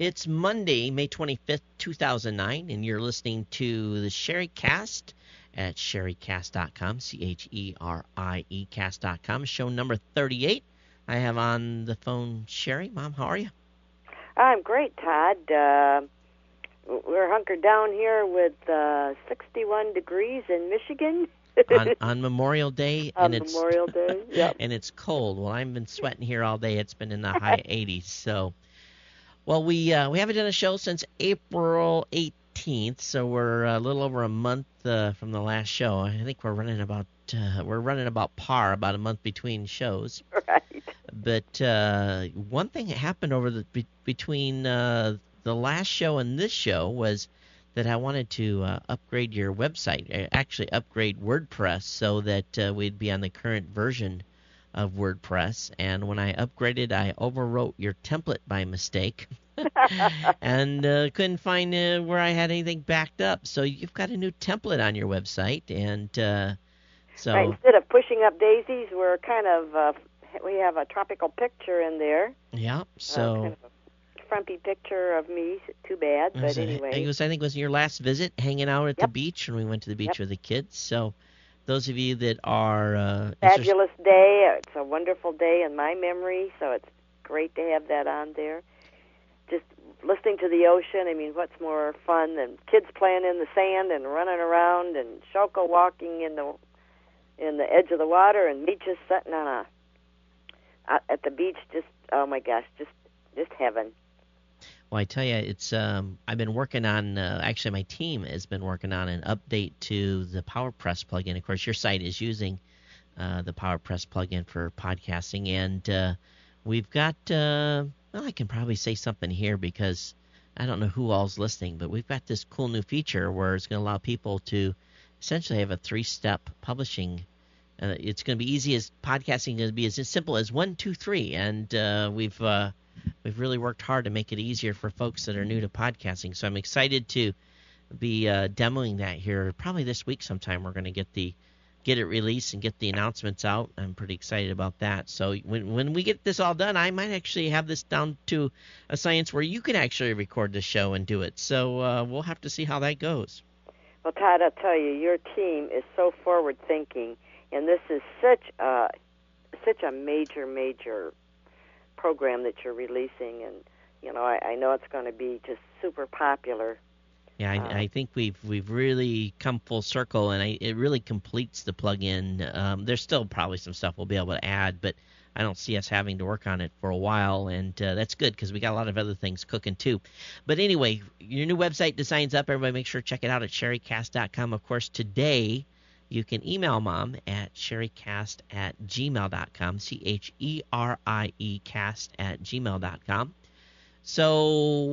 It's Monday, May 25th, 2009, and you're listening to the Cherie Cast at cheriecast.com, C H E R I E cast.com, show number 38. I have on the phone Sherry. Mom, how are you? I'm great, Todd. Uh, we're hunkered down here with uh, 61 degrees in Michigan. on, on Memorial Day, on and it's Memorial Day, yep. and it's cold. Well, I've been sweating here all day. It's been in the high 80s. So, well, we uh, we haven't done a show since April 18th, so we're a little over a month uh, from the last show. I think we're running about uh, we're running about par, about a month between shows. Right. But uh, one thing that happened over the be, between uh, the last show and this show was that I wanted to uh, upgrade your website, actually upgrade WordPress, so that uh, we'd be on the current version of WordPress. And when I upgraded, I overwrote your template by mistake. and uh, couldn't find uh, where I had anything backed up. So you've got a new template on your website, and uh, so right, instead of pushing up daisies, we're kind of uh, we have a tropical picture in there. Yeah. So. Uh, kind of a frumpy picture of me. Too bad, but anyway. It was, I think, it was your last visit, hanging out at yep. the beach and we went to the beach yep. with the kids. So, those of you that are uh, fabulous day, it's a wonderful day in my memory. So it's great to have that on there. Just listening to the ocean. I mean, what's more fun than kids playing in the sand and running around, and Shoko walking in the in the edge of the water, and me just sitting on a at the beach. Just oh my gosh, just just heaven. Well, I tell you, it's um, I've been working on. Uh, actually, my team has been working on an update to the PowerPress plugin. Of course, your site is using uh, the PowerPress plugin for podcasting, and uh, we've got. Uh, well, I can probably say something here because I don't know who all's listening, but we've got this cool new feature where it's going to allow people to essentially have a three-step publishing. Uh, it's going to be easy as podcasting is going to be as simple as one, two, three, and uh, we've we've really worked hard to make it easier for folks that are new to podcasting. So I'm excited to be uh, demoing that here. Probably this week sometime we're going to get the get it released and get the announcements out. I'm pretty excited about that. So when when we get this all done, I might actually have this down to a science where you can actually record the show and do it. So uh, we'll have to see how that goes. Well, Todd, I'll tell you, your team is so forward thinking, and this is such a such a major major program that you're releasing, and you know I, I know it's going to be just super popular. Yeah, I, uh, I, think we've we've really come full circle, and I, it really completes the plugin. Um, there's still probably some stuff we'll be able to add, but I don't see us having to work on it for a while, and uh, that's good because we got a lot of other things cooking too. But anyway, your new website design's up. Everybody, make sure to check it out at cheriecast.com. Of course, today you can email mom at cheriecast at gmail.com, C H E R I E cast at gmail.com. So,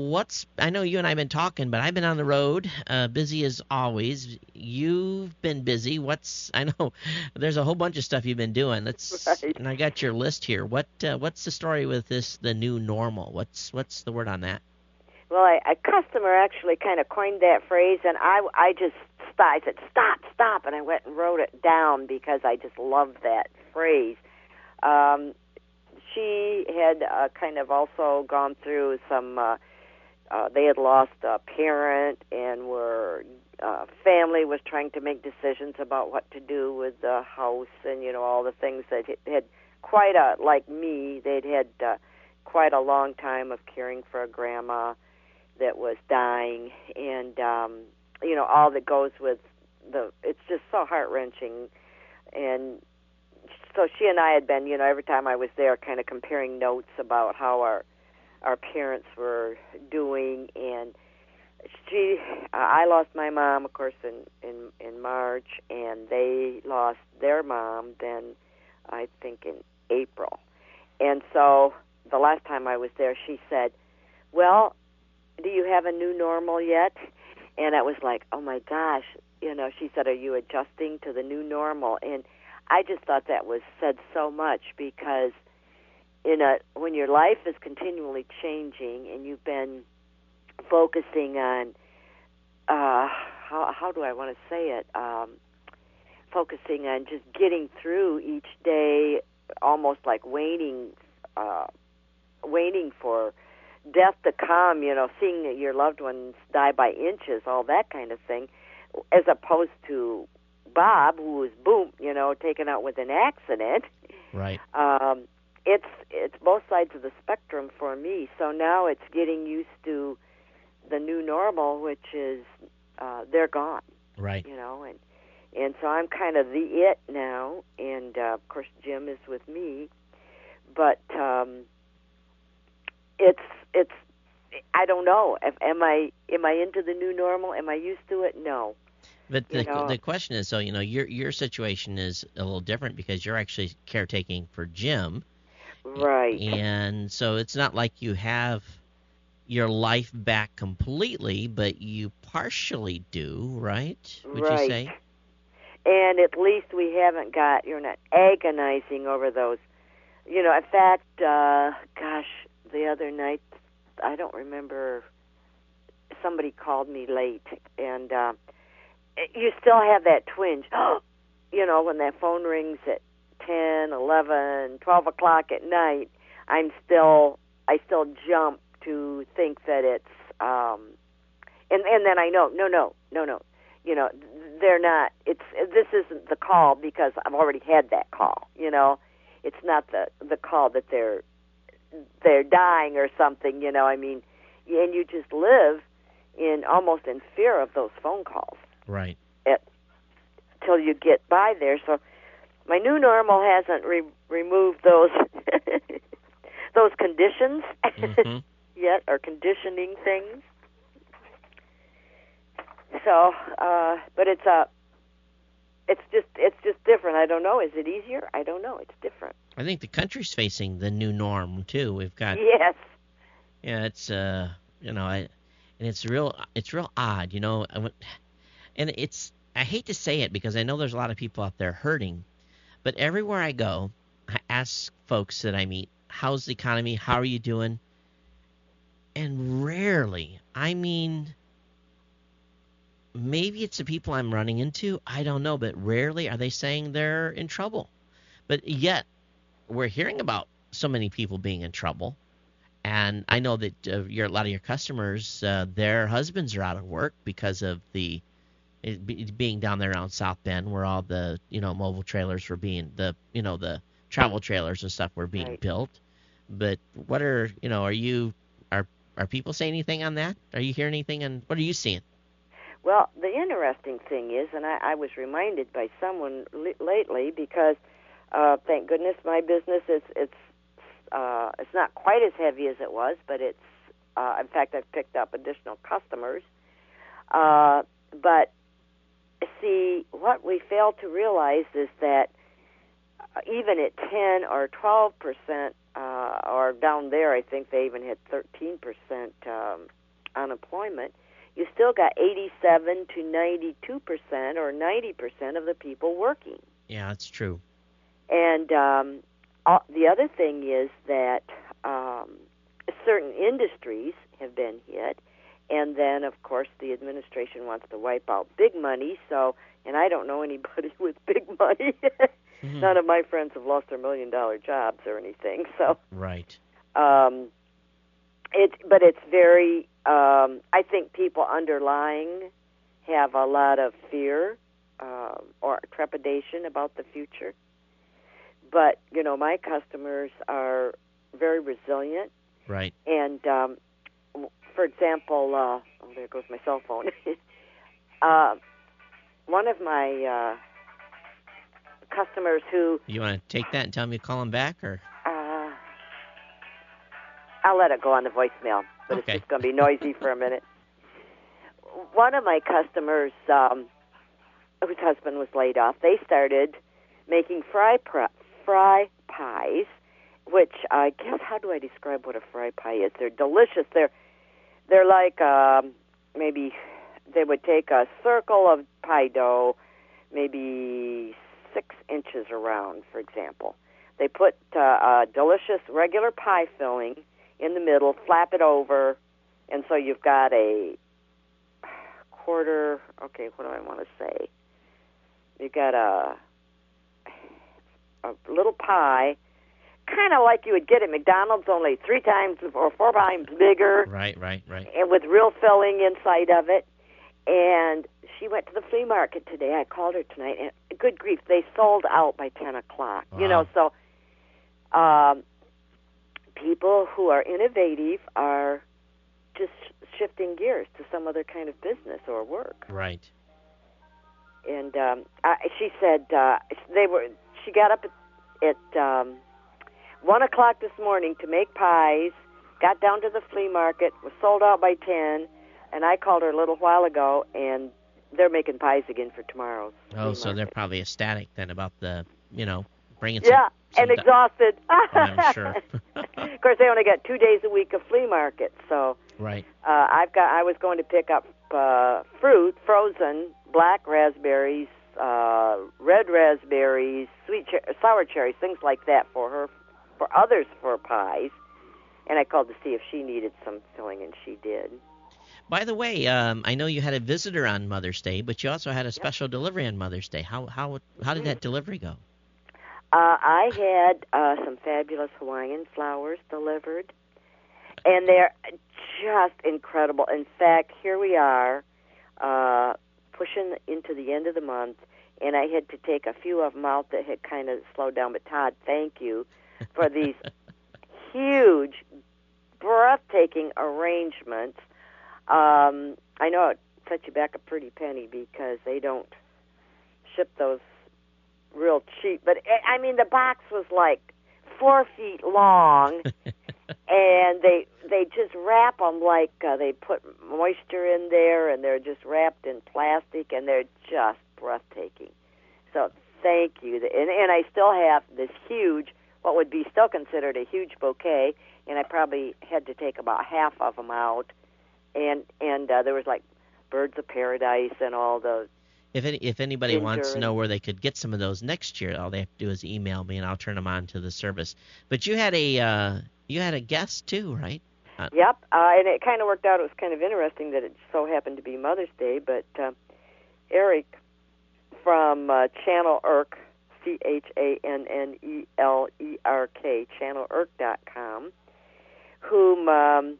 what's I know you and I have been talking, but I've been on the road, uh, busy as always. You've been busy. What's I know there's a whole bunch of stuff you've been doing. Let's right. and I got your list here. What uh, what's the story with this the new normal? What's what's the word on that? Well, I, a customer actually kind of coined that phrase, and I I just I said, stop, stop. And I went and wrote it down because I just love that phrase. Um, she had uh, kind of also gone through some, uh, uh, they had lost a parent and were, uh, family was trying to make decisions about what to do with the house and, you know, all the things that had quite a, like me, they'd had uh, quite a long time of caring for a grandma that was dying and um you know all that goes with the it's just so heart wrenching and so she and I had been you know every time I was there kind of comparing notes about how our our parents were doing and she uh, I lost my mom of course in in in March and they lost their mom then I think in April. And so the last time I was there she said well do you have a new normal yet and I was like, oh my gosh, you know, she said, are you adjusting to the new normal? And I just thought that was said so much because in a when your life is continually changing and you've been focusing on uh how how do I want to say it um focusing on just getting through each day almost like waiting uh waiting for death to come, you know, seeing your loved ones die by inches, all that kind of thing, as opposed to Bob, who was boom, you know, taken out with an accident. Right. Um, it's it's both sides of the spectrum for me. So now it's getting used to the new normal, which is uh, they're gone. Right. You know, and and so I'm kind of the it now, and uh, of course Jim is with me, but um, it's it's I don't know. Am I am I into the new normal? Am I used to it? No. But the You know. the question is, so you know, your your situation is a little different because you're actually caretaking for Jim, Right. and so it's not like you have your life back completely, but you partially do, right? Would right. you say? And at least we haven't got you're not agonizing over those. You know, in fact, uh gosh, the other night I don't remember somebody called me late and uh you still have that twinge. you know, when that phone rings at ten, eleven, twelve o'clock at night, I'm still I still jump to think that it's um and and then I know no no no no you know they're not it's this isn't the call because I've already had that call you know it's not the the call that they're they're dying or something you know I mean and you just live in almost in fear of those phone calls Right. It till you get by there so my new normal hasn't re- removed those those conditions hmm yet or conditioning things. So, uh, but it's a, it's just it's just different. I don't know. Is it easier? I don't know. It's different. I think the country's facing the new norm too. We've got Yes. Yeah, it's uh, you know, I, and it's real, it's real odd, you know, I went, and it's, I hate to say it because I know there's a lot of people out there hurting, but everywhere I go, I ask folks that I meet, how's the economy? How are you doing? And rarely, I mean, maybe it's the people I'm running into, I don't know, but rarely are they saying they're in trouble. But yet, we're hearing about so many people being in trouble and I know that uh, your a lot of your customers, uh, their husbands are out of work because of the it be, being down there on South Bend, where all the you know mobile trailers were being the you know the travel trailers and stuff were being Right. built. But what are you know are you are are people saying anything on that? Are you hearing anything? And what are you seeing? Well, the interesting thing is, and I, I was reminded by someone l- lately because, uh, thank goodness, my business is it's uh, it's not quite as heavy as it was, but it's uh, in fact I've picked up additional customers. Uh, but see, what we fail to realize is that uh, even at ten or twelve percent, uh, or down there, I think they even had thirteen percent um, unemployment you still got 87 to 92 percent or 90 percent of the people working. Yeah, that's true. And um, all, the other thing is that um, certain industries have been hit, and then of course the administration wants to wipe out big money. So, and I don't know anybody with big money. Mhm. None of my friends have lost their million dollar jobs or anything. So, Right. um, it, but it's very. Um, I think people underlying have a lot of fear um, or trepidation about the future. But you know, my customers are very resilient, Right. and um, for example, uh, oh, there goes my cell phone. uh, one of my uh, customers who You want to take that and tell me to call him back, or I'll let it go on the voicemail, but Okay. it's just going to be noisy for a minute. One of my customers, um, whose husband was laid off, they started making fry fry pies, which I guess how do I describe what a fry pie is? They're delicious. They're they're like um, maybe they would take a circle of pie dough, maybe six inches around, for example. They put uh, a delicious regular pie filling in the middle, flap it over, and so you've got a quarter. Okay, what do I want to say? You've got a a little pie, kind of like you would get at McDonald's, only three times or four times bigger. Right, right, right. And with real filling inside of it. And she went to the flea market today. I called her tonight, and good grief, they sold out by ten o'clock. Wow. You know, so um, people who are innovative are just shifting gears to some other kind of business or work. Right. And um, I, she said uh, they were. She got up at, at um, one o'clock this morning to make pies. Got down to the flea market. Was sold out by ten. And I called her a little while ago, and they're making pies again for tomorrow's. Oh, so they're probably ecstatic then about the, you know, bringing yeah, some. And exhausted. I'm sure. of course, they only got two days a week of flea market, so. Right. Uh, I've got. I was going to pick up uh, fruit, frozen, black raspberries, uh, red raspberries, sweet cher- sour cherries, things like that for her, for others for pies. And I called to see if she needed some filling, and she did. By the way, um, I know you had a visitor on Mother's Day, but you also had a special yep. delivery on Mother's Day. How how how did that delivery go? Uh, I had uh, some fabulous Hawaiian flowers delivered, and they're just incredible. In fact, here we are, uh, pushing into the end of the month, and I had to take a few of them out that had kind of slowed down. But Todd, thank you for these huge, breathtaking arrangements um, I know it set you back a pretty penny because they don't ship those real cheap. But I mean, the box was like four feet long, and they they just wrap them like uh, they put moisture in there, and they're just wrapped in plastic, and they're just breathtaking. So thank you, and and I still have this huge, what would be still considered a huge bouquet, and I probably had to take about half of them out and and uh, there was like birds of paradise and all the. If any, if anybody wants to know where they could get some of those next year, all they have to do is email me and I'll turn them on to the service. But you had a uh, you had a guest too, right? Uh, yep, uh, and it kind of worked out. It was kind of interesting that it so happened to be Mother's Day, but uh, Eric from uh, Channel Erk, C H A N N E L E R K, channelerk.com, whom um,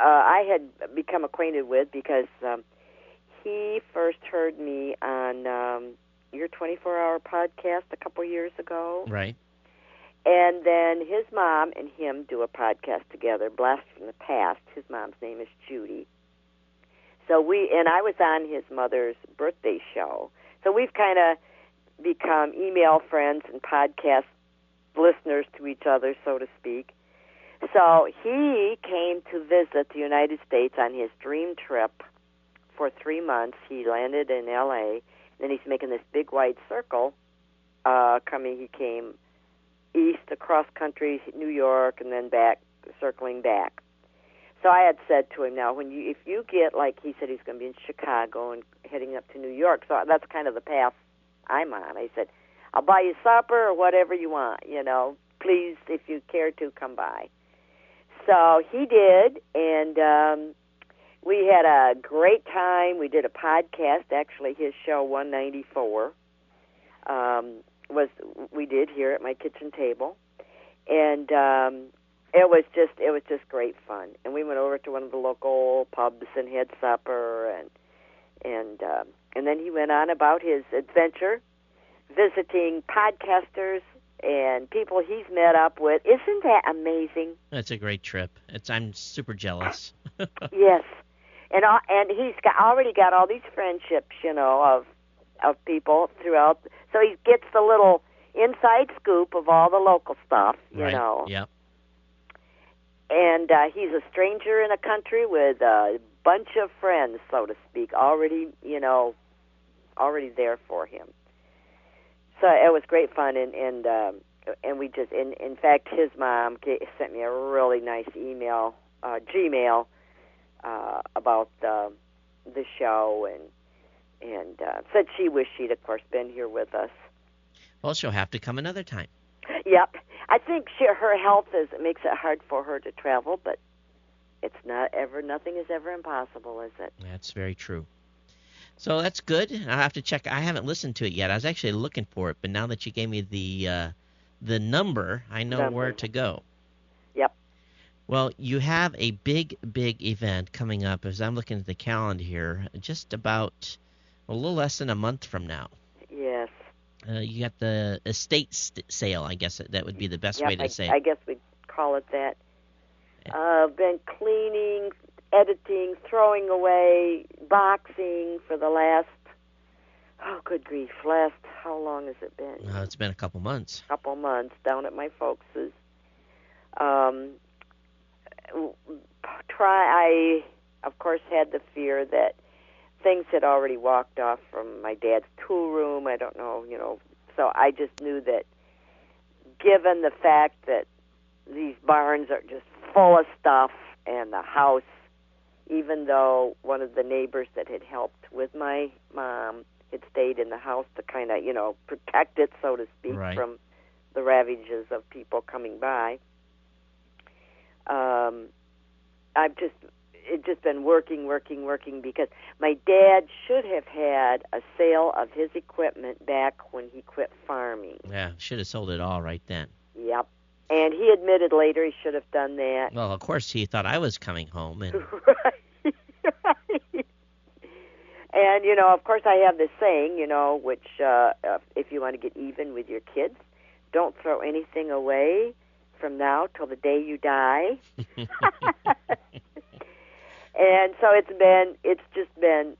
uh, I had become acquainted with because um, he first heard me on um, your 24 hour podcast a couple years ago. Right. And then his mom and him do a podcast together, Blast from the Past. His mom's name is Judy. So we, and I was on his mother's birthday show. So we've kind of become email friends and podcast listeners to each other, so to speak. So he came to visit the United States on his dream trip for three months. He landed in L.A. Then he's making this big wide circle. Uh, coming, he came east across country, New York, and then back, circling back. So I had said to him, now when you, if you get like he said, he's going to be in Chicago and heading up to New York. So that's kind of the path I'm on. I said, I'll buy you supper or whatever you want. You know, please, if you care to, come by. So he did, and um, we had a great time. We did a podcast. Actually, his show 194 um, was we did here at my kitchen table, and um, it was just it was just great fun. And we went over to one of the local pubs and had supper, and and uh, and then he went on about his adventure visiting podcasters and people he's met up with. Isn't that amazing? That's a great trip. It's I'm super jealous. yes, and uh, and he's got, already got all these friendships, you know, of of people throughout. So he gets the little inside scoop of all the local stuff, you right. know. Yep. And uh, he's a stranger in a country with a bunch of friends, so to speak, already, you know, already there for him so it was great fun and and um and we just in in fact his mom sent me a really nice email uh gmail uh about the the show and and uh said she wished she'd of course been here with us well she'll have to come another time yep i think she her health is it makes it hard for her to travel but it's not ever nothing is ever impossible is it that's very true so that's good. I'll have to check. I haven't listened to it yet. I was actually looking for it, but now that you gave me the uh, the number, I know Number. where to go. Well, you have a big, big event coming up. As I'm looking at the calendar here, just about a little less than a month from now. Yes. Uh, you got the estate st- sale. I guess that would be the best Yep, way to I, say. I guess we'd call it that. Uh, been cleaning, editing, throwing away, boxing for the last, oh, good grief, last, how long has it been? Uh, it's been a couple months. couple months down at my folks's. Um, try. I of course had the fear that things had already walked off from my dad's tool room. I don't know, you know. So I just knew that, given the fact that these barns are just full of stuff, and the house, even though one of the neighbors that had helped with my mom had stayed in the house to kind of, you know, protect it, so to speak, Right. from the ravages of people coming by. Um, I've just it just been working, working, working because my dad should have had a sale of his equipment back when he quit farming. Yeah, should have sold it all right then. Yep. And he admitted later he should have done that. Well, of course he thought I was coming home, and right. right. And you know, of course, I have this saying, you know, which uh, uh, if you want to get even with your kids, don't throw anything away from now till the day you die. and so it's been, it's just been,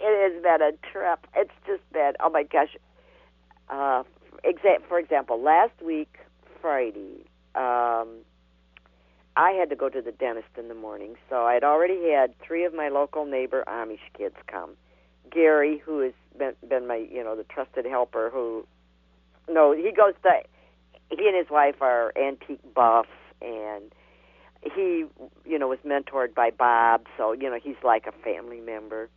it has been a trip. It's just been, oh my gosh. Uh, exa- for example, last week, Friday, um, I had to go to the dentist in the morning, so I'd already had three of my local neighbor Amish kids come. Gary, who has been, been my, you know, the trusted helper, who, no, he goes to, he and his wife are antique buffs, and he, you know, was mentored by Bob, so you know he's like a family member.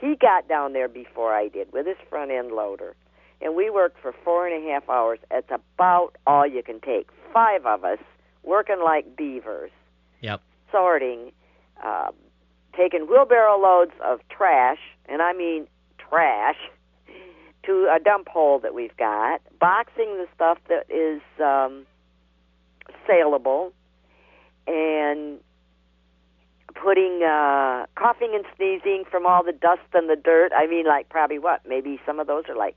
He got down there before I did with his front end loader, and we worked for four and a half hours. It's about all you can take. Five of us working like beavers. Yep. Sorting, uh, taking wheelbarrow loads of trash, and I mean trash, to a dump hole that we've got, boxing the stuff that is um, saleable, and putting uh, coughing and sneezing from all the dust and the dirt. I mean, like probably what? Maybe some of those are like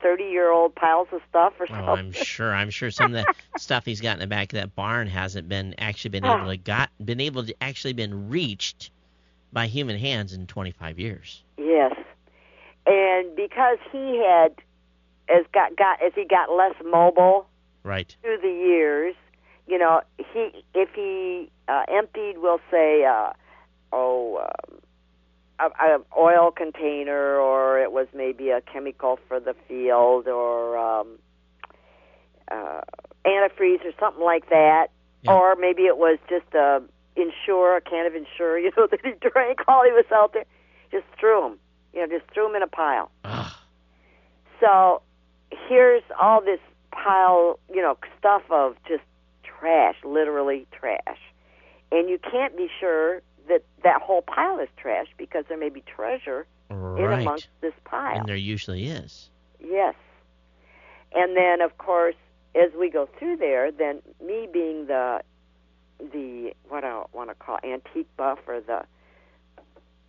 thirty-year-old piles of stuff or Oh, something. I'm sure. I'm sure some of the stuff he's got in the back of that barn hasn't been actually been able to got been able to actually been reached by human hands in 25 years. Yes, and because he had as got got as he got less mobile Right. through the years, you know, he if he uh, emptied, we'll say, uh, oh, um, a, a oil container, or it was maybe a chemical for the field, or um, uh, antifreeze, or something like that, Yeah. or maybe it was just a Ensure, a can of Ensure, you know, that he drank while he was out there. Just threw them, you know, just threw them in a pile. Ugh. So here's all this pile, you know, stuff of just trash, literally trash. And you can't be sure that that whole pile is trash because there may be treasure in amongst this pile. And there usually is. Yes. And then of course, as we go through there, then me being the the what I want to call antique buff or the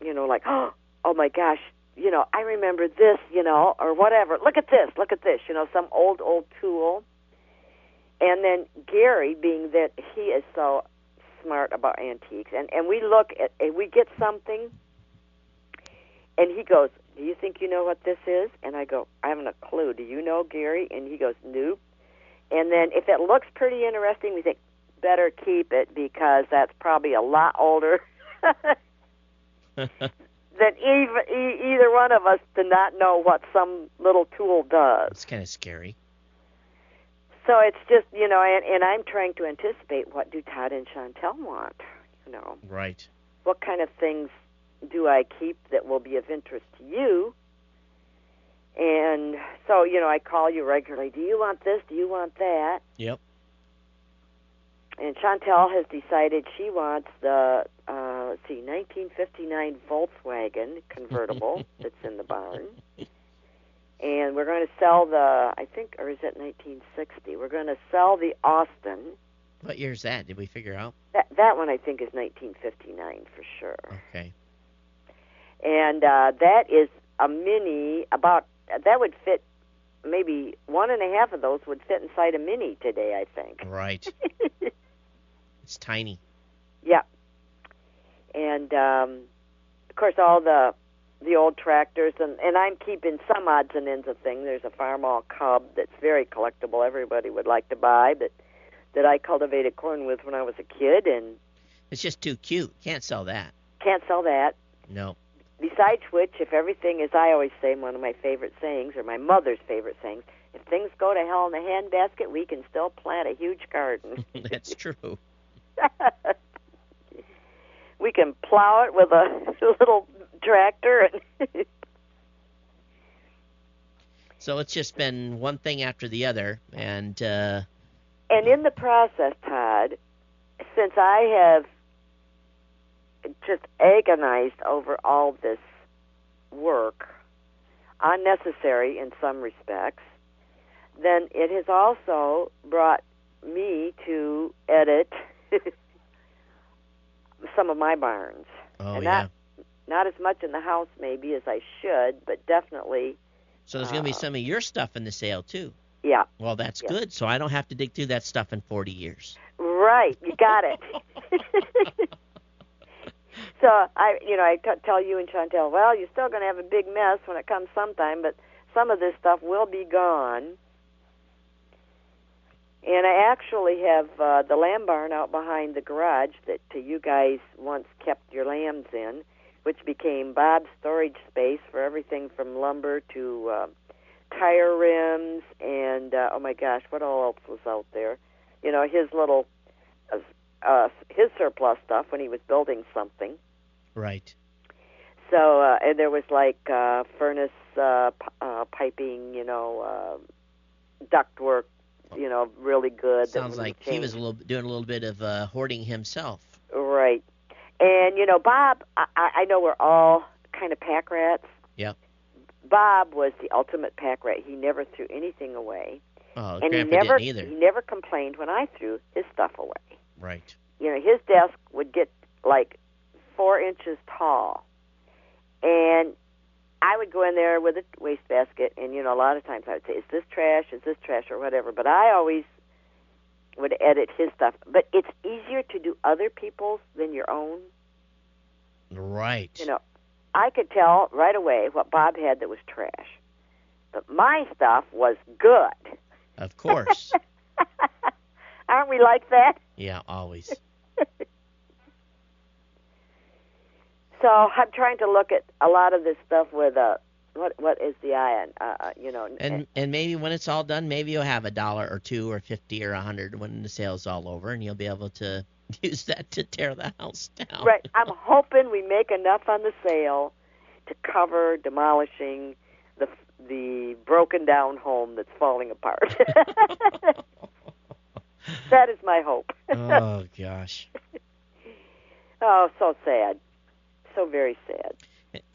you know like oh oh my gosh you know I remember this you know or whatever. Look at this look at this you know some old old tool. And then Gary being that he is so smart about antiques and and we look at and we get something and he goes do you think you know what this is? And I go I haven't a clue. Do you know Gary? And he goes nope. And then if it looks pretty interesting we think better keep it because that's probably a lot older than even, e- either one of us to not know what some little tool does. It's kind of scary. So it's just you know, and, and I'm trying to anticipate what do Todd and Chantel want. You know, Right. what kind of things do I keep that will be of interest to you? And so you know, I call you regularly. Do you want this? Do you want that? Yep. And Chantel has decided she wants the let's see, 1959 Volkswagen convertible that's in the barn. and we're going to sell the. I think, or is it 1960? We're going to sell the Austin. What year's that? Did we figure out? That that one I think is 1959 for sure. Okay. And uh, that is a mini. About that would fit. Maybe one and a half of those would fit inside a mini today. I think. Right. it's tiny. Yeah. And um, of course, all the the old tractors, and and I'm keeping some odds and ends of things. There's a Farmall Cub that's very collectible. Everybody would like to buy, but that I cultivated corn with when I was a kid, and It's just too cute. Can't sell that. can't sell that. No. Besides which, if everything, is, I always say, one of my favorite sayings, or my mother's favorite sayings, if things go to hell in a handbasket, we can still plant a huge garden. That's true. we can plow it with a little tractor and So it's just been one thing after the other, and uh, and in the process, Todd, since I have just agonized over all this work, unnecessary in some respects, then it has also brought me to edit some of my barns. oh And yeah. that- Not as much in the house, maybe, as I should, but definitely, So there's going to be uh, some of your stuff in the sale too. yeah. Well, that's Yeah. good. So I don't have to dig through that stuff in 40 years. Right, you got it. so I, you know, I t- tell you and Chantel, well, you're still going to have a big mess when it comes sometime, but some of this stuff will be gone. And I actually have uh, the lamb barn out behind the garage that uh, you guys once kept your lambs in, which became Bob's storage space for everything from lumber to uh, tire rims and uh, oh my gosh, what all else was out there? You know, his little uh, uh, his surplus stuff when he was building something. Right. So uh, and there was like uh, furnace uh, p- uh, piping, you know, uh, ductwork, you know, really good. Sounds like he was a little doing a little bit of uh, hoarding himself. right. And you know, Bob, I, I know we're all kind of pack rats. Yep. Bob was the ultimate pack rat. He never threw anything away, Oh, and he never didn't either. he never complained when I threw his stuff away. Right. you know, his desk would get like four inches tall. And I would go in there with a wastebasket, and, you know, a lot of times I would say, is this trash? Is this trash? Or whatever. But I always would edit his stuff. But it's easier to do other people's than your own. Right. You know, I could tell right away what Bob had that was trash. But my stuff was good. Of course. Aren't we like that? yeah, always. So I'm trying to look at a lot of this stuff with a what what is the eye on uh, uh, you know And and maybe when it's all done, maybe you'll have a dollar or two or fifty or a hundred when the sale's all over, and you'll be able to use that to tear the house down. right I'm hoping we make enough on the sale to cover demolishing the the broken down home that's falling apart. that is my hope. oh gosh. oh, so sad. So very sad.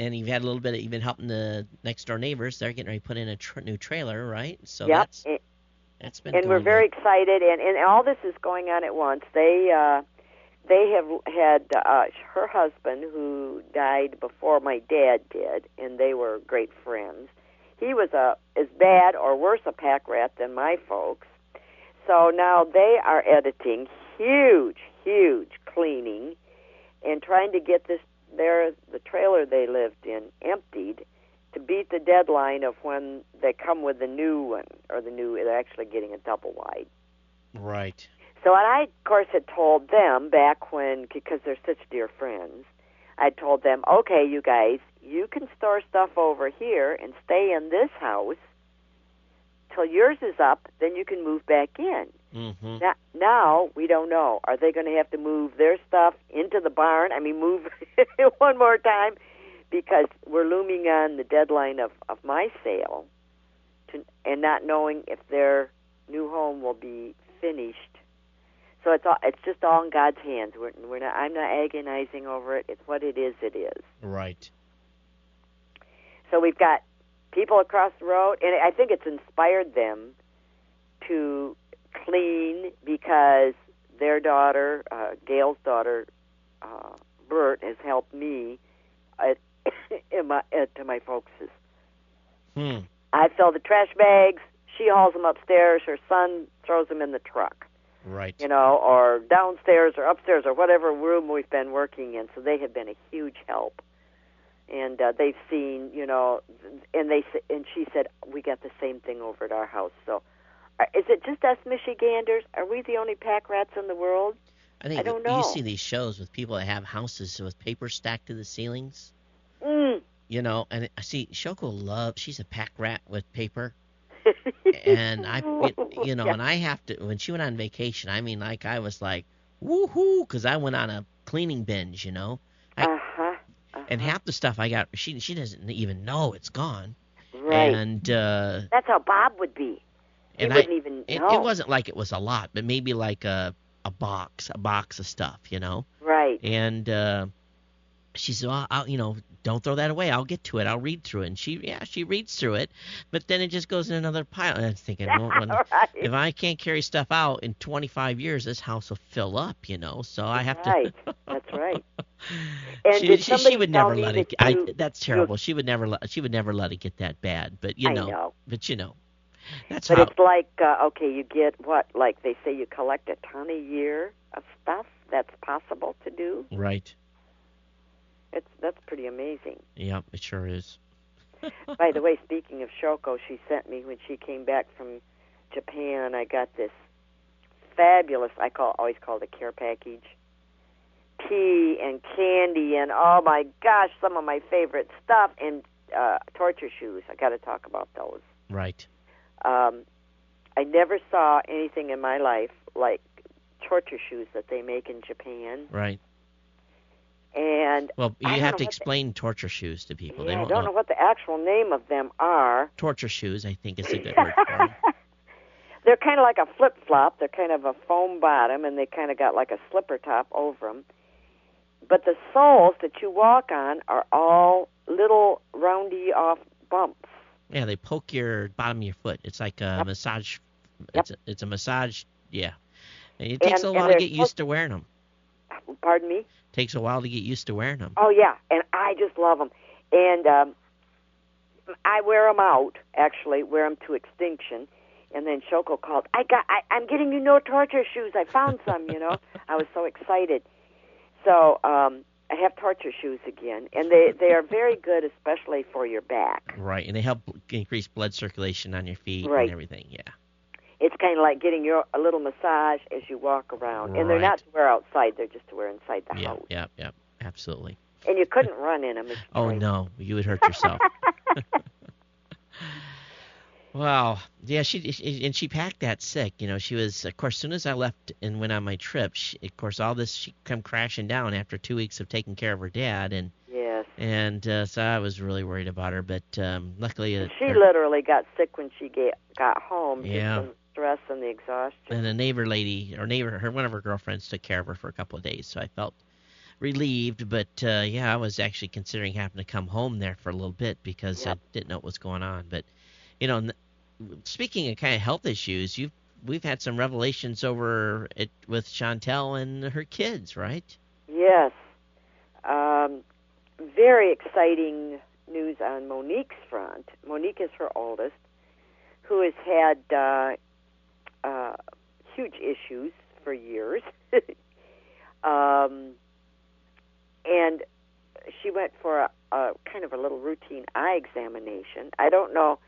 And you've had a little bit. Of, you've been helping the next door neighbors. They're getting ready to put in a tr- new trailer, right? So yep. that's that's been. and we're very well. excited and and all this is going on at once they uh they have had uh her husband who died before my dad did and they were great friends he was a as bad or worse a pack rat than my folks so now they are editing huge huge cleaning and trying to get this their the trailer they lived in emptied to beat the deadline of when they come with the new one or the new they're actually getting a double wide. Right. So and I of course had told them back when because they're such dear friends, I told them, "Okay, you guys, you can store stuff over here and stay in this house till yours is up, then you can move back in." Mm-hmm. Now, now we don't know. Are they going to have to move their stuff into the barn? I mean, move it one more time because we're looming on the deadline of of my sale, to, and not knowing if their new home will be finished. So it's all, it's just all in God's hands. We're, we're not. I'm not agonizing over it. It's what it is. It is. Right. So we've got people across the road, and I think it's inspired them to clean because their daughter, uh, Gail's daughter, uh, Bert, has helped me at, in my, at, to my folks's. Hmm. I fill the trash bags. She hauls them upstairs. Her son throws them in the truck, Right. you know, or downstairs or upstairs or whatever room we've been working in. So they have been a huge help, and uh, they've seen, you know, and they and she said we got the same thing over at our house. So, is it just us Michiganders? Are we the only pack rats in the world? I think I don't you know. see these shows with people that have houses with paper stacked to the ceilings. Mm. You know, and I see Shoko loves. She's a pack rat with paper, and I, it, you know, Yeah. and I have to. When she went on vacation, I mean, like I was like, woohoo, because I went on a cleaning binge. You know, I- Uh-huh. uh-huh. and half the stuff I got, she she doesn't even know it's gone. right. And uh, That's how Bob would be. And I, even it, it wasn't like it was a lot, but maybe like a a box, a box of stuff. You know. right. and uh, she said, well, I'll, you know, don't throw that away. I'll get to it. I'll read through it. And she, yeah, she reads through it, but then it just goes in another pile. And I'm thinking, well, when, right. if I can't carry stuff out in 25 years, this house will fill up, you know. So I have right. to. That's right. And she, she, she would never let it. I, that's terrible. She would never let. She would never let it get that bad. But you know. know. But you know. That's But how. it's like, uh, okay, you get what? Like they say you collect a ton a year of stuff. That's possible to do. Right. It's that's pretty amazing. Yep. It sure is. By the way, speaking of Shoko, she sent me when she came back from Japan. I got this fabulous. I call always call it a care package. Tea and candy and oh my gosh, some of my favorite stuff and uh, torture shoes. I got to talk about those. Right. Um, I never saw anything in my life like torture shoes that they make in Japan. Right. And Well, you don't have to what the- explain torture shoes to people. they yeah, I won't don't know what the actual name of them are. torture shoes. I think is a good word for 'em. They're kind of like a flip flop. They're kind of a foam bottom, and they kind of got like a slipper top over them. But the soles that you walk on are all little roundy off bumps. Yeah, they poke your bottom of your foot. It's like a Yep. massage. Yep. It's a, it's a massage. Yeah, and it takes And- a while to get used to wearing them. Pardon me. Takes a while to get used to wearing them. Oh yeah, and I just love them. And um, I wear them out. Actually, wear them to extinction. And then Shoko called. I got. I, I'm getting you no torture shoes. I found some. You know. I was so excited. So um, I have torture shoes again, and they they are very good, especially for your back. Right, and they help increase blood circulation on your feet Right. and everything. Yeah. It's kind of like getting your a little massage as you walk around, and they're not to wear outside; they're just to wear inside the house. Yeah. Yeah. Absolutely. And you couldn't run in them. Oh no, you would hurt yourself. Wow. Yeah, she, she and she packed that sick. You know, she was of course. As soon as I left and went on my trip, she, of course, all this she come crashing down after two weeks of taking care of her dad, and Yes. and uh, so I was really worried about her. But um, luckily, uh, She her- literally got sick when she get, got home. Yeah. stress and the exhaustion. and a neighbor lady or neighbor, her one of her girlfriends took care of her for a couple of days, so I felt relieved. But uh, yeah, I was actually considering having to come home there for a little bit because Yep. I didn't know what was going on. But you know, speaking of kind of health issues, you have we've had some revelations over it with Chantel and her kids, right? Yes. Um, very exciting news on Monique's front. Monique is her oldest, who has had uh, uh, huge issues for years. um, and she went for a, a kind of a little routine eye examination. I don't know.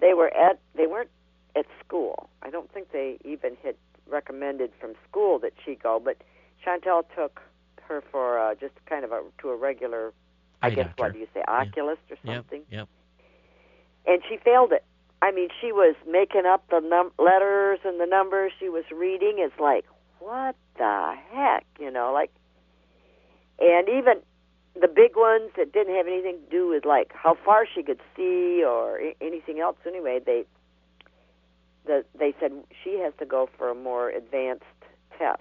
They were at they weren't at school. I don't think they even had recommended from school that she go, but Chantel took her for uh, just kind of a to a regular I Eye guess doctor. what do you say, oculist or Yep. something. Yep. And she failed it. I mean, she was making up the num- letters and the numbers she was reading. It's like, what the heck, you know, like, and even the big ones that didn't have anything to do with like how far she could see or anything else. Anyway, they the they said she has to go for a more advanced test.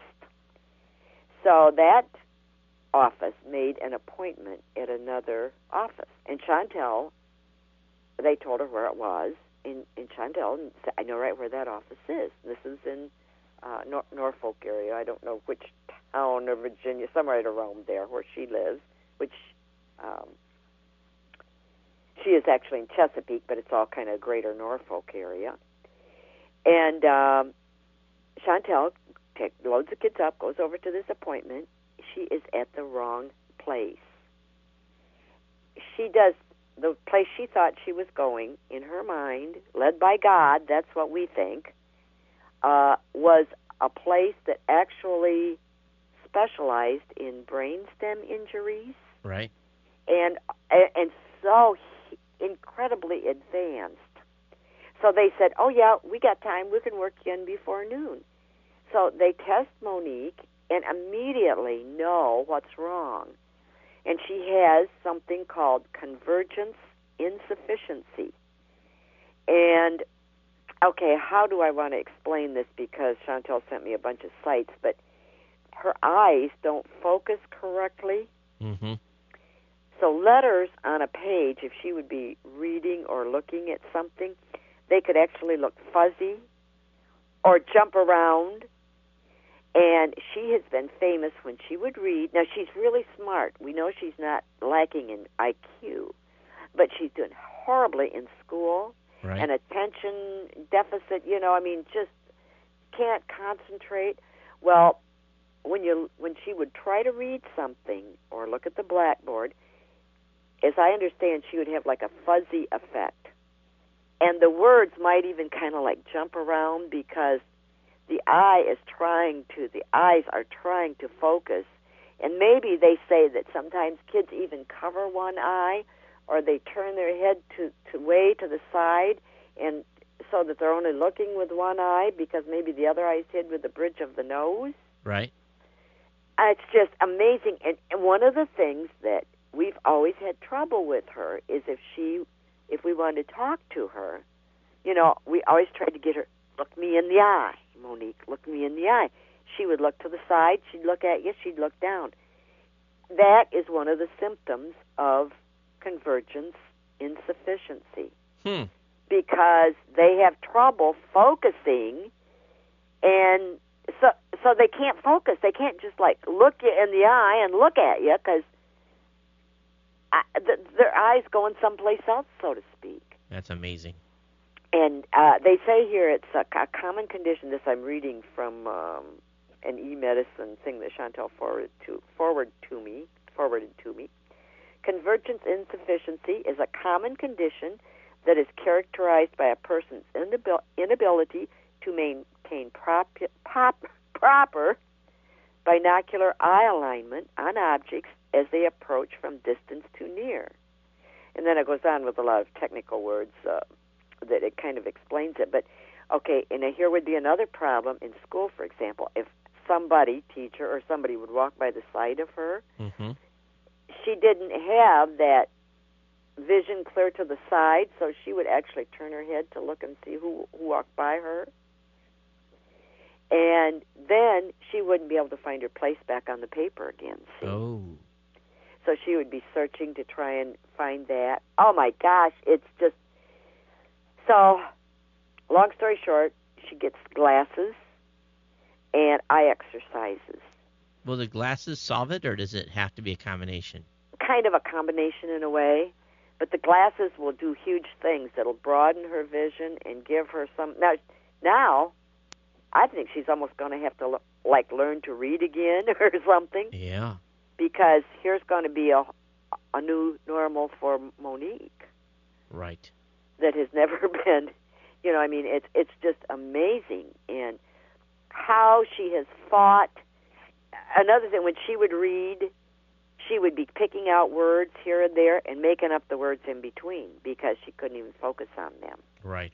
So that office made an appointment at another office, and Chantel they told her where it was in in Chantel, and said, I know right where that office is. This is in uh, Nor- Norfolk area. I don't know which town of Virginia, somewhere around there where she lives, which um, she is actually in Chesapeake, but it's all kind of greater Norfolk area. And um, Chantel take, loads the kids up, goes over to this appointment. She is at the wrong place. She does the place she thought she was going in her mind, led by God, that's what we think, uh, was a place that actually specialized in brainstem injuries. Right. And and so incredibly advanced. So they said, "Oh yeah, we got time. We can work in before noon." So they test Monique and immediately know what's wrong. And she has something called convergence insufficiency. And okay, how do I want to explain this? Because Chantel sent me a bunch of sites, but her eyes don't focus correctly. Mm-hmm. So letters on a page, if she would be reading or looking at something, they could actually look fuzzy or jump around. And she has been famous when she would read. Now she's really smart. We know she's not lacking in IQ, but she's doing horribly in school. Right. And attention deficit, you know, I mean, just can't concentrate. Well, when you when she would try to read something or look at the blackboard, as I understand, she would have like a fuzzy effect. And the words might even kind of like jump around because the eye is trying to, the eyes are trying to focus. And maybe they say that sometimes kids even cover one eye or they turn their head to, to way to the side and so that they're only looking with one eye because maybe the other eye is hid with the bridge of the nose. Right. Uh, it's just amazing. And, and one of the things that we've always had trouble with her is if she if we wanted to talk to her, you know, we always tried to get her look me in the eye, Monique, look me in the eye. She would look to the side, she'd look at you, she'd look down. That is one of the symptoms of convergence insufficiency. Hmm. Because they have trouble focusing and so so they can't focus. They can't just like look you in the eye and look at you because th- their eyes going someplace else, so to speak. That's amazing. And uh, they say here it's a, a common condition. This I'm reading from um, an e-medicine thing that Chantel forwarded to forward to me forwarded to me. Convergence insufficiency is a common condition that is characterized by a person's inabil- inability to maintain prop- pop- proper binocular eye alignment on objects as they approach from distance to near. And then it goes on with a lot of technical words uh, that it kind of explains it. But okay, and here would be another problem in school, for example, if somebody, teacher or somebody, would walk by the side of her, mm-hmm. she didn't have that vision clear to the side, so she would actually turn her head to look and see who, who walked by her. And then she wouldn't be able to find her place back on the paper again. See? Oh. So she would be searching to try and find that. Oh my gosh, it's just so. Long story short, she gets glasses and eye exercises. Will the glasses solve it, or does it have to be a combination? Kind of a combination in a way, but the glasses will do huge things. It'll broaden her vision and give her some. Now, now, I think she's almost going to have to like learn to read again or something. Yeah. Because here's going to be a a new normal for Monique. Right. That has never been, you know, I mean, it's it's just amazing and how she has fought. Another thing, when she would read, she would be picking out words here and there and making up the words in between because she couldn't even focus on them. Right.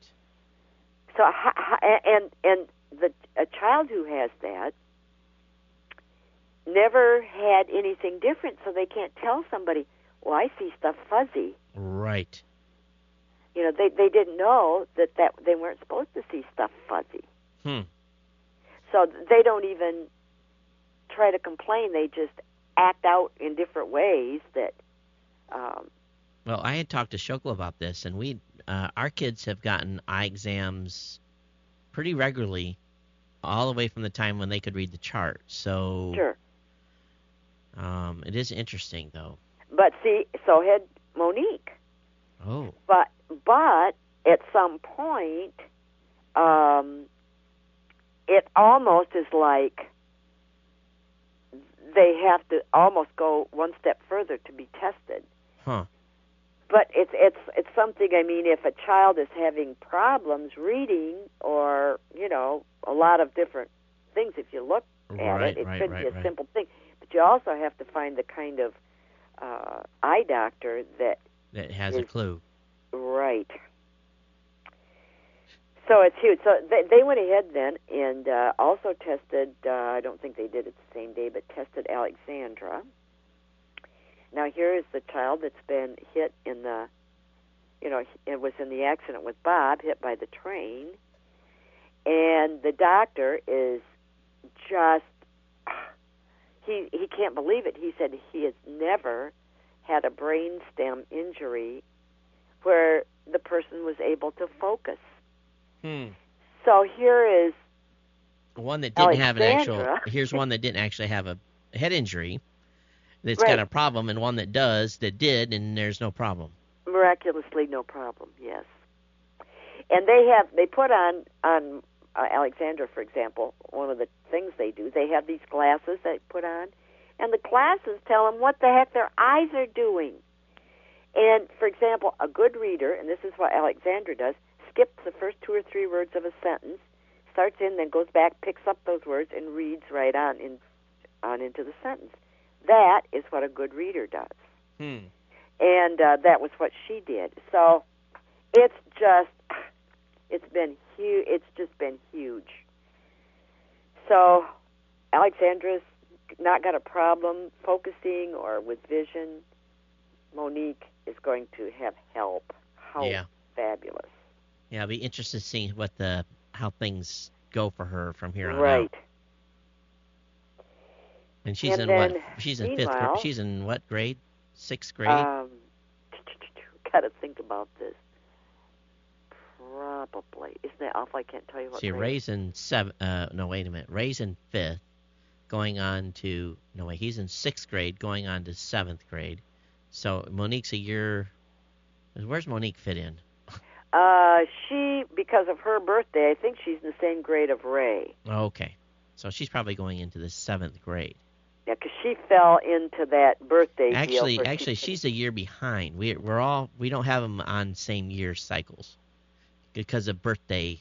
So, and and the a child who has that never had anything different, so they can't tell somebody, "Well, I see stuff fuzzy." Right. You know, they they didn't know that that they weren't supposed to see stuff fuzzy. Hmm. So they don't even try to complain. They just act out in different ways that um, Well, I had talked to Shokla about this, and we, uh, our kids have gotten eye exams pretty regularly, all the way from the time when they could read the chart. So, Sure. Um, it is interesting, though. But see, so had Monique. Oh, But but at some point, um, it almost is like they have to almost go one step further to be tested. huh? But it's it's it's something. I mean, if a child is having problems reading, or you know, a lot of different things, if you look at Right, it, it right, could right, be a simple thing. But you also have to find the kind of uh, eye doctor that That has a clue. Right. So it's huge. So they, they went ahead then and uh, also tested. Uh, I don't think they did it the same day, but tested Alexandra. Now here is the child that's been hit in the, you know, it was in the accident with Bob, hit by the train, and the doctor is just he he can't believe it. He said he has never had a brain stem injury where the person was able to focus. Hmm. So here is One that didn't have an actual. Here's one that didn't actually have a head injury. That's Right. got a problem, and one that does that did, and there's no problem. miraculously no problem. Yes, and they have they put on on uh, Alexandra, for example, one of the things they do. They have these glasses they put on, and the glasses tell them what the heck their eyes are doing. And for example, a good reader, and this is what Alexandra does, skips the first two or three words of a sentence, starts in, then goes back, picks up those words, and reads right on in on into the sentence. That is what a good reader does Hmm. and uh, that was what she did. So it's just it's been huge. It's just been huge. So Alexandra's not got a problem focusing or with vision. Monique is going to have help. How Yeah. fabulous! Yeah, I'll be interested to see what the how things go for her from here on right. out. And she's And in what? She's in fifth. grade. She's in what grade? Sixth grade. Um, got to think about this. Probably isn't that awful? I can't tell you what. See, grade. Ray's in seven. Uh, no, wait a minute. Ray's in fifth, going on to no wait. He's in sixth grade, going on to seventh grade. So Monique's a year. Where's Monique fit in? Uh, she, because of her birthday, I think she's in the same grade of Ray. Okay, so she's probably going into the seventh grade. Yeah, because she fell into that birthday. Actually, actually, she's a year behind. We we're all we don't have them on same year cycles because of birthday.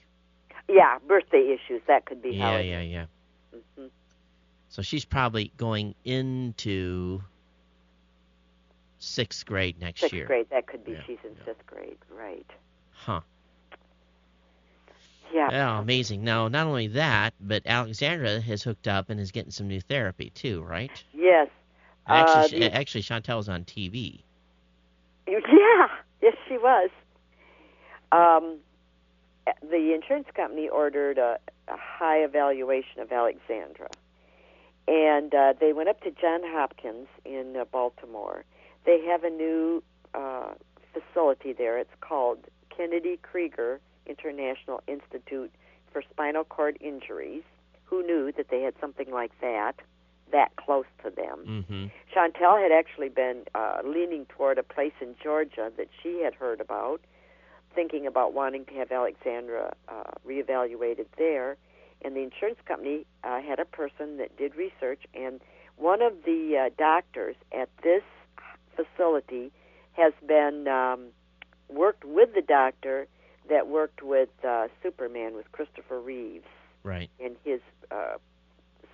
yeah, birthday issues. That could be how. Yeah, it yeah, yeah. Mhm. So she's probably going into sixth grade next Sixth year. grade. That could be. Yeah, she's in yeah. fifth grade. Right. Huh. Yeah. Oh, amazing. Now, not only that, but Alexandra has hooked up and is getting some new therapy too, right? Yes. Actually, Uh, she, the- actually, Chantel's on TV. Yeah. Yes, she was. Um, the insurance company ordered a, a high evaluation of Alexandra, and uh, they went up to John Hopkins in uh, Baltimore. They have a new uh, facility there. It's called Kennedy Krieger International Institute for Spinal Cord Injuries. Who knew that they had something like that, that close to them? Mm-hmm. Chantel had actually been uh, leaning toward a place in Georgia that she had heard about, thinking about wanting to have Alexandra uh, reevaluated there. And the insurance company uh, had a person that did research, and one of the uh, doctors at this facility has been um, worked with the doctor that worked with uh, Superman with Christopher Reeves Right. in his uh,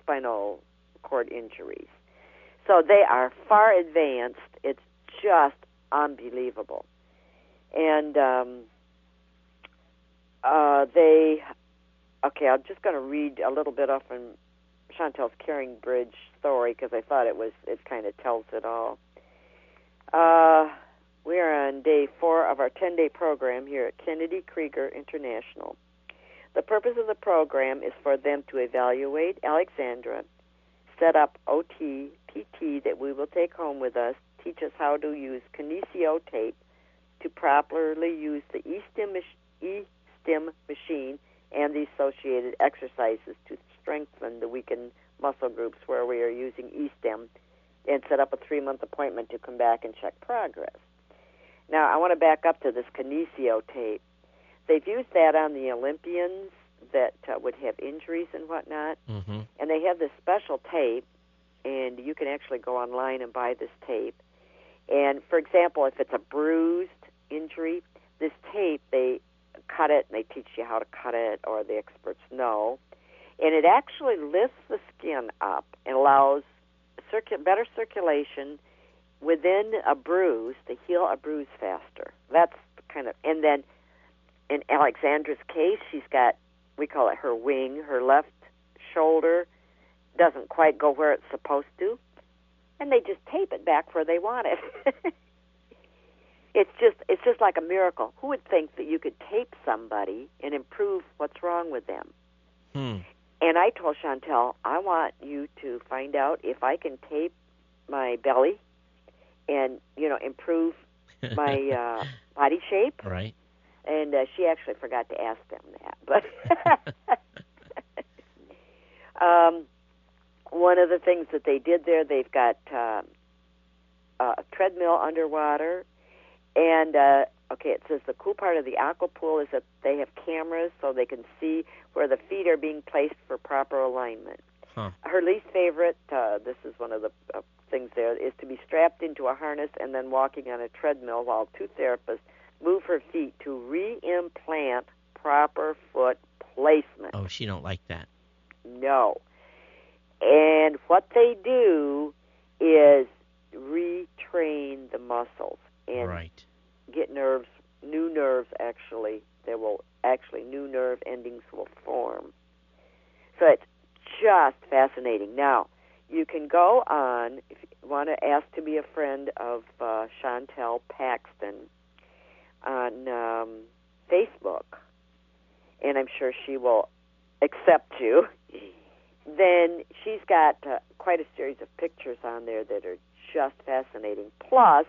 spinal cord injuries. So they are far advanced. It's just unbelievable. And um, uh, they, okay, I'm just going to read a little bit off from Chantel's Caring Bridge story because I thought it was, it kind of tells it all. Uh, we are on day four of our 10 day program here at Kennedy Krieger International. The purpose of the program is for them to evaluate Alexandra, set up OT, PT that we will take home with us teach us how to use kinesio tape to properly use the e-stim, e-stim machine and the associated exercises to strengthen the weakened muscle groups where we are using e-stim and set up a three-month appointment to come back and check progress. Now, I want to back up to this kinesio tape. They've used that on the Olympians that uh, would have injuries and whatnot, Mm-hmm. and they have this special tape, and you can actually go online and buy this tape. And for example, if it's a bruised injury, this tape they cut it and they teach you how to cut it, or the experts know, and it actually lifts the skin up and allows circu- better circulation within a bruise to heal a bruise faster. That's kind of, and then in Alexandra's case, she's got we call it her wing, her left shoulder doesn't quite go where it's supposed to, and they just tape it back where they want it. it's just it's just like a miracle. Who would think that you could tape somebody and improve what's wrong with them? Hmm. And I told Chantel, I want you to find out if I can tape my belly and you know improve my uh, body shape. Right. And uh, she actually forgot to ask them that, but um, one of the things that they did there, they've got uh, a treadmill underwater, and uh, okay, it says the cool part of the aqua pool is that they have cameras so they can see where the feet are being placed for proper alignment. Huh. Her least favorite, uh, this is one of the uh, things there, is to be strapped into a harness and then walking on a treadmill while two therapists move her feet to re-implant proper foot placement. Oh, she don't like that. No. And what they do is retrain the muscles and right. get nerves, new nerves actually, there will actually new nerve endings will form. So it's just fascinating. Now, you can go on, if you want to ask to be a friend of uh, Chantel Paxton on um, Facebook, and I'm sure she will accept you. Then she's got uh, quite a series of pictures on there that are just fascinating. Plus,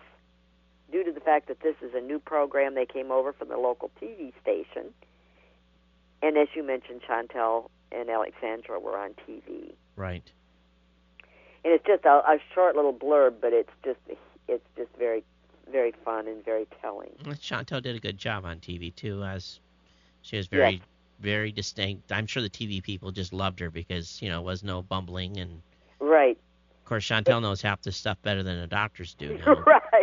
due to the fact that this is a new program, they came over from the local TV station. And as you mentioned, Chantel and Alexandra were on TV. Right. And it's just a, a short little blurb, but it's just it's just very very fun and very telling. Well, Chantel did a good job on TV too, as she was very, Yes. very distinct. I'm sure the TV people just loved her because you know was no bumbling, and Right. of course Chantel knows half this stuff better than the doctors do. Now. right.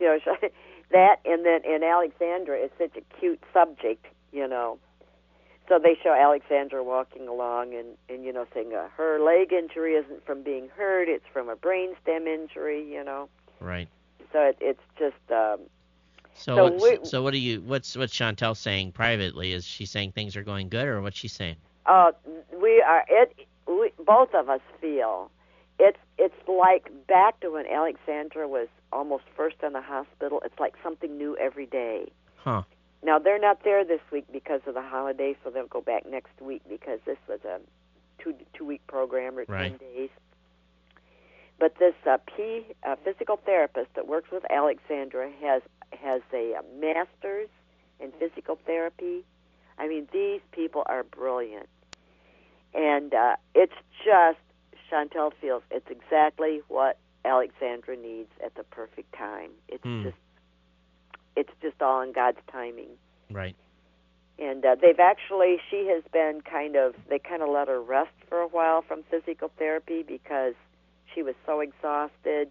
You know sh- that, and then and Alexandra is such a cute subject. You know, so they show Alexandra walking along and and you know saying uh, her leg injury isn't from being hurt; it's from a brainstem injury. You know, Right. so it, it's just um, So, So we- so what do you? What's what's Chantel saying privately? Is she saying things are going good, or what's she saying? uh, we are it. We, both of us feel it's it's like back to when Alexandra was almost first in the hospital. It's like something new every day. Huh. Now they're not there this week because of the holiday, so they'll go back next week because this was a two two week program or ten days. But this uh, P uh, physical therapist that works with Alexandra has has a, uh master's in physical therapy. I mean, these people are brilliant, and uh, it's just Chantel feels it's exactly what Alexandra needs at the perfect time. It's Hmm. just it's just all in God's timing Right. and uh, they've actually she has been kind of they kind of let her rest for a while from physical therapy because she was so exhausted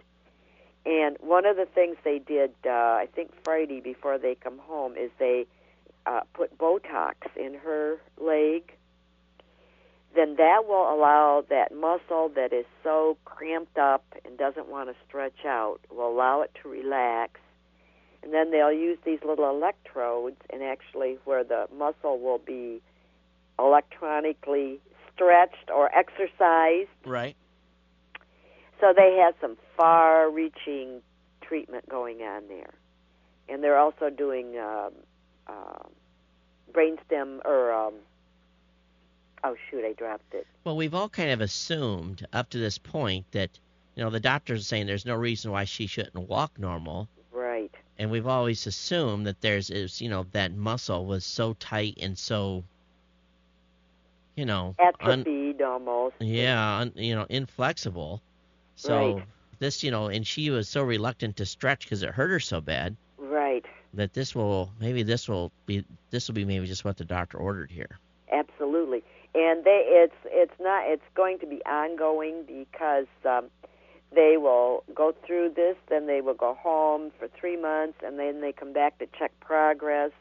and one of the things they did uh, i think friday before they come home is they uh, put botox in her leg then that will allow that muscle that is so cramped up and doesn't want to stretch out will allow it to relax. And then they'll use these little electrodes and actually where the muscle will be electronically stretched or exercised. Right. so they have some far reaching treatment going on there. And they're also doing um, um brainstem or um, oh shoot i dropped it Well, we've all kind of assumed up to this point that you know the doctors are saying there's no reason why she shouldn't walk normal. Right. And we've always assumed that there's is you know that muscle was so tight and so you know un- Atrophied almost. yeah un, you know inflexible. So Right. this you know and she was so reluctant to stretch because it hurt her so bad Right. that this will maybe this will be this will be maybe just what the doctor ordered here. And they it's it's not it's going to be ongoing because um they will go through this, then they will go home for three months, and then they come back to check progress.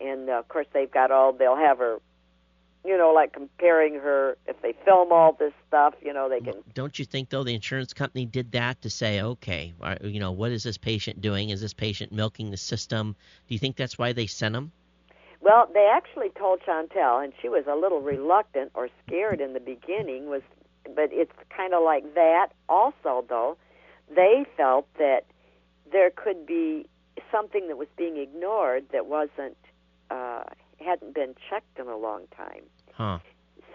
And uh, of course, they've got all. They'll have her, you know, like comparing her. If they film all this stuff, you know, they can. Don't you think though the insurance company did that to say, okay, you know, what is this patient doing? Is this patient milking the system? Do you think that's why they sent him? Well, they actually told Chantel, and she was a little reluctant or scared in the beginning. Was, but it's kind of like that. Also, though, they felt that there could be something that was being ignored that wasn't uh, hadn't been checked in a long time. Huh?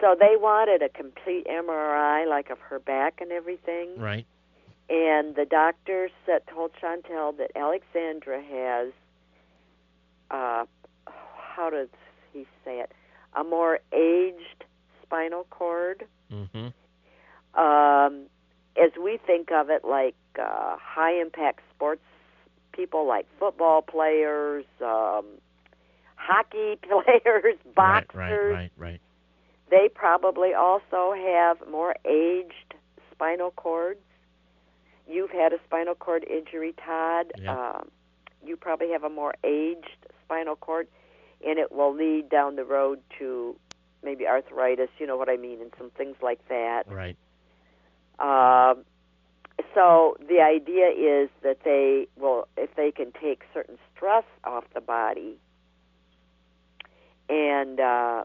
So they wanted a complete MRI, like of her back and everything. Right. And the doctor said, told Chantel that Alexandra has, uh, how does he say it, a more aged spinal cord. Mm-hmm. Um, as we think of it, like uh, high impact sports people, like football players, um, hockey players, boxers, Right. Right. Right. Right. they probably also have more aged spinal cords. You've had a spinal cord injury, Todd. Yeah. Um, you probably have a more aged spinal cord, and it will lead down the road to maybe arthritis. You know what I mean, and some things like that. Right. Um, so the idea is that they will, if they can take certain stress off the body, and uh,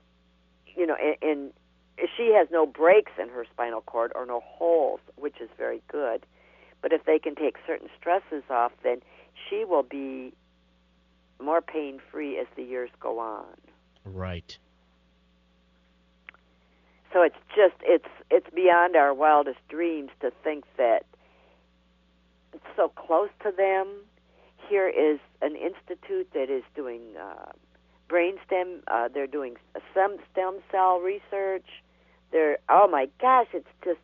you know, and, and she has no breaks in her spinal cord or no holes, which is very good. But if they can take certain stresses off, then she will be more pain free as the years go on. Right. So it's just it's it's beyond our wildest dreams to think that it's so close to them. Here is an institute that is doing uh, brainstem. Uh, they're doing some stem cell research. They're oh my gosh, it's just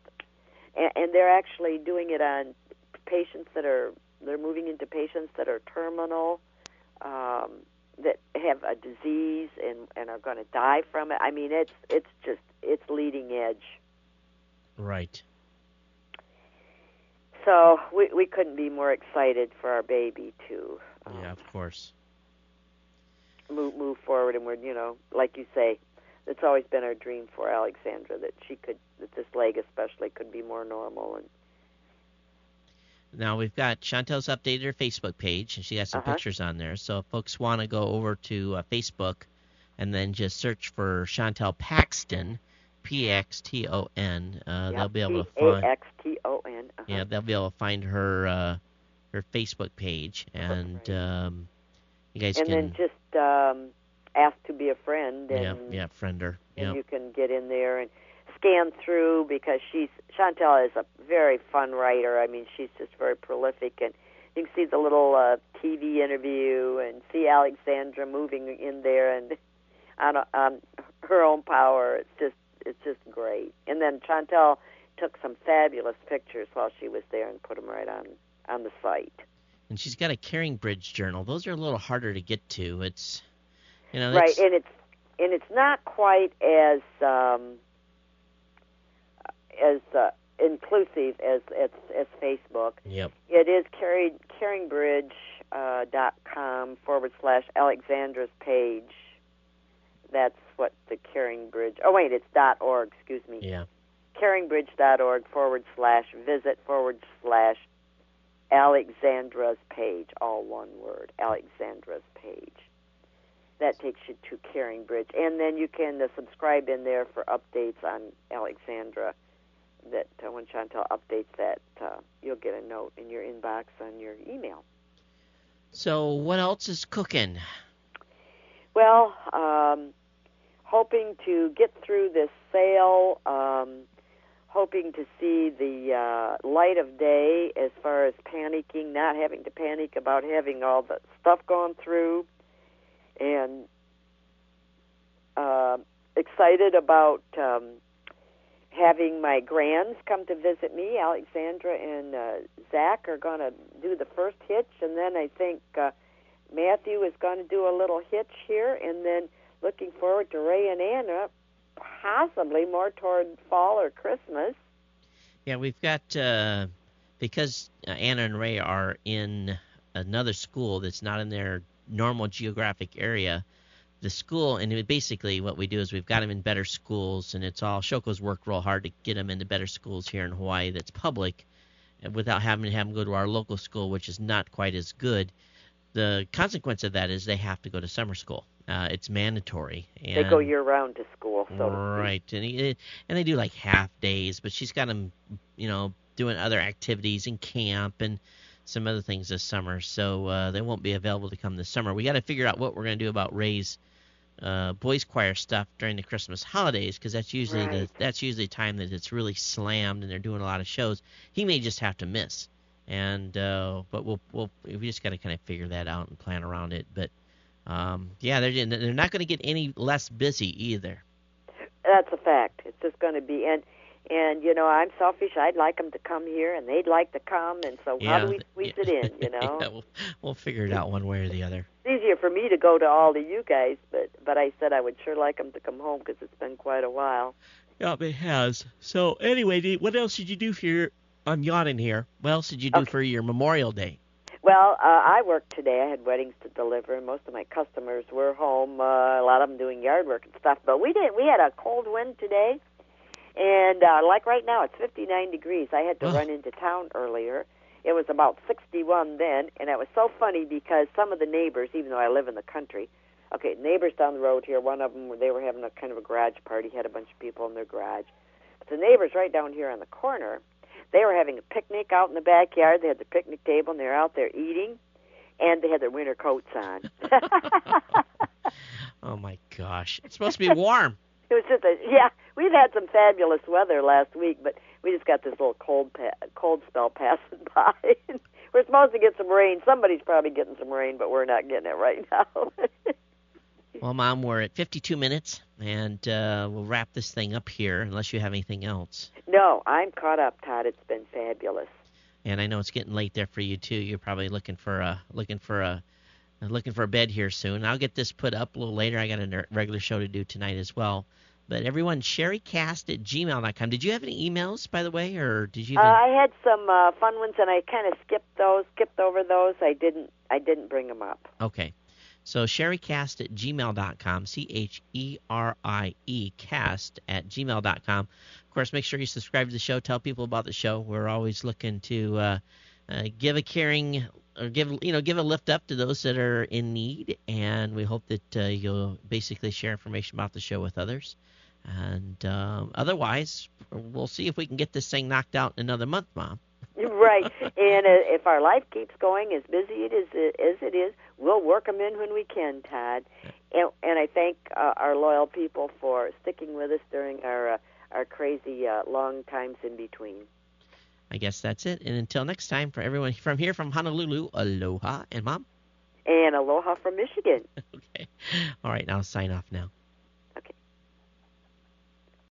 and, and they're actually doing it on patients that are they're moving into patients that are terminal. Um, that have a disease and and are going to die from it. I mean, it's it's just it's leading edge. Right. So we we couldn't be more excited for our baby to um, Yeah. Of course. move move forward. And we're you know like you say, it's always been our dream for Alexandra that she could that this leg especially could be more normal and Now we've got Chantel's updated her Facebook page, and she has some Uh-huh. pictures on there. So if folks want to go over to uh, Facebook and then just search for Chantel Paxton, P X T O N, uh, they'll be able to find. X T O N. uh-huh. Yeah, they'll be able to find her uh, her Facebook page, and Right. um, you guys And can then just um, ask to be a friend and yeah yeah friend her. and you can get in there and scan through because she's Chantel is a very fun writer. I mean, she's just very prolific, and you can see the little uh, TV interview and see Alexandra moving in there and on a, um, her own power. It's just it's just great. And then Chantel took some fabulous pictures while she was there and put them right on on the site. And she's got a Caring Bridge journal. Those are a little harder to get to. It's you know right and it's and it's not quite as um as uh, inclusive as, as as facebook yep it is carried caringbridge uh, dot com forward slash alexandra's page that's what the caring bridge oh wait it's dot org excuse me yeah caringbridge.org forward slash visit forward slash Alexandra's page, all one word, Alexandra's page. That takes you to Caring Bridge. And then you can uh, subscribe in there for updates on Alexandra. That uh, when Chantel updates that, uh, you'll get a note in your inbox on your email. So what else is cooking? Well, um, hoping to get through this sale. Um, hoping to see the uh, light of day as far as panicking, not having to panic about having all the stuff gone through, and uh, excited about um, having my grands come to visit me. Alexandra and uh, Zach are going to do the first hitch, and then I think uh, Matthew is going to do a little hitch here, and then looking forward to Ray and Anna, possibly more toward fall or Christmas. Yeah, we've got uh, because uh, Anna and Ray are in another school that's not in their normal geographic area the school, and basically what we do is we've got them in better schools, and it's all Shoko's worked real hard to get them into better schools here in Hawaii that's public, without having to have them go to our local school, which is not quite as good. The consequence of that is they have to go to summer school. Uh, it's mandatory. And, they go year round to school. So right, and he, and they do like half days, but she's got them, you know, doing other activities in camp and some other things this summer, so uh, they won't be available to come this summer. We got to figure out what we're going to do about Ray's uh, boys choir stuff during the Christmas holidays because that's usually right. the that's usually time that it's really slammed and they're doing a lot of shows. He may just have to miss, and uh, but we'll we'll we just got to kind of figure that out and plan around it. But um, yeah, they're they're not going to get any less busy either. That's a fact. It's just going to be and and you know I'm selfish. I'd like them to come here, and they'd like to come, and so yeah, how do we squeeze yeah. it in? You know, yeah, we'll, we'll figure it out one way or the other. It's easier for me to go to all of you guys, but but I said I would sure like them to come home because it's been quite a while. Yeah, it has. So anyway, what else did you do for your? I'm yawning here. What else did you do Okay. for your Memorial Day? Well, uh, I worked today. I had weddings to deliver, and most of my customers were home. Uh, a lot of them doing yard work and stuff. But we did. We had a cold wind today, and uh, like right now, it's 59 degrees. I had to run into town earlier. It was about 61 then, and it was so funny because some of the neighbors, even though I live in the country, okay, neighbors down the road here. One of them, they were having a kind of a garage party. Had a bunch of people in their garage. But the neighbors right down here on the corner, they were having a picnic out in the backyard. They had the picnic table, and they were out there eating, and they had their winter coats on. Oh my gosh, it's supposed to be warm. It was just a yeah. We've had some fabulous weather last week, but we just got this little cold pa- cold spell passing by. we're supposed to get some rain. Somebody's probably getting some rain, but we're not getting it right now. Well, Mom, we're at 52 minutes, and uh, we'll wrap this thing up here unless you have anything else. no, I'm caught up, Todd. It's been fabulous. And I know it's getting late there for you too. You're probably looking for a looking for a looking for a bed here soon. I'll get this put up a little later. I got a regular show to do tonight as well. But everyone, cheriecast at gmail.com. Did you have any emails, by the way, or did you? Uh, I had some uh, fun ones, and I kind of skipped those, skipped over those. I didn't, I didn't bring them up. Okay. So cheriecast at gmail.com, C H E R I E cast at gmail.com. Of course, make sure you subscribe to the show. Tell people about the show. We're always looking to uh, uh, give a caring or give you know give a lift up to those that are in need, and we hope that uh, you'll basically share information about the show with others. And um, otherwise, we'll see if we can get this thing knocked out in another month, Mom. right. And uh, if our life keeps going as busy it is as it is, we'll work them in when we can, Todd. And, and I thank uh, our loyal people for sticking with us during our uh, our crazy uh, long times in between. I guess that's it. And until next time, for everyone from here from Honolulu, aloha, and Mom. And aloha from Michigan. Okay. All right, now sign off now.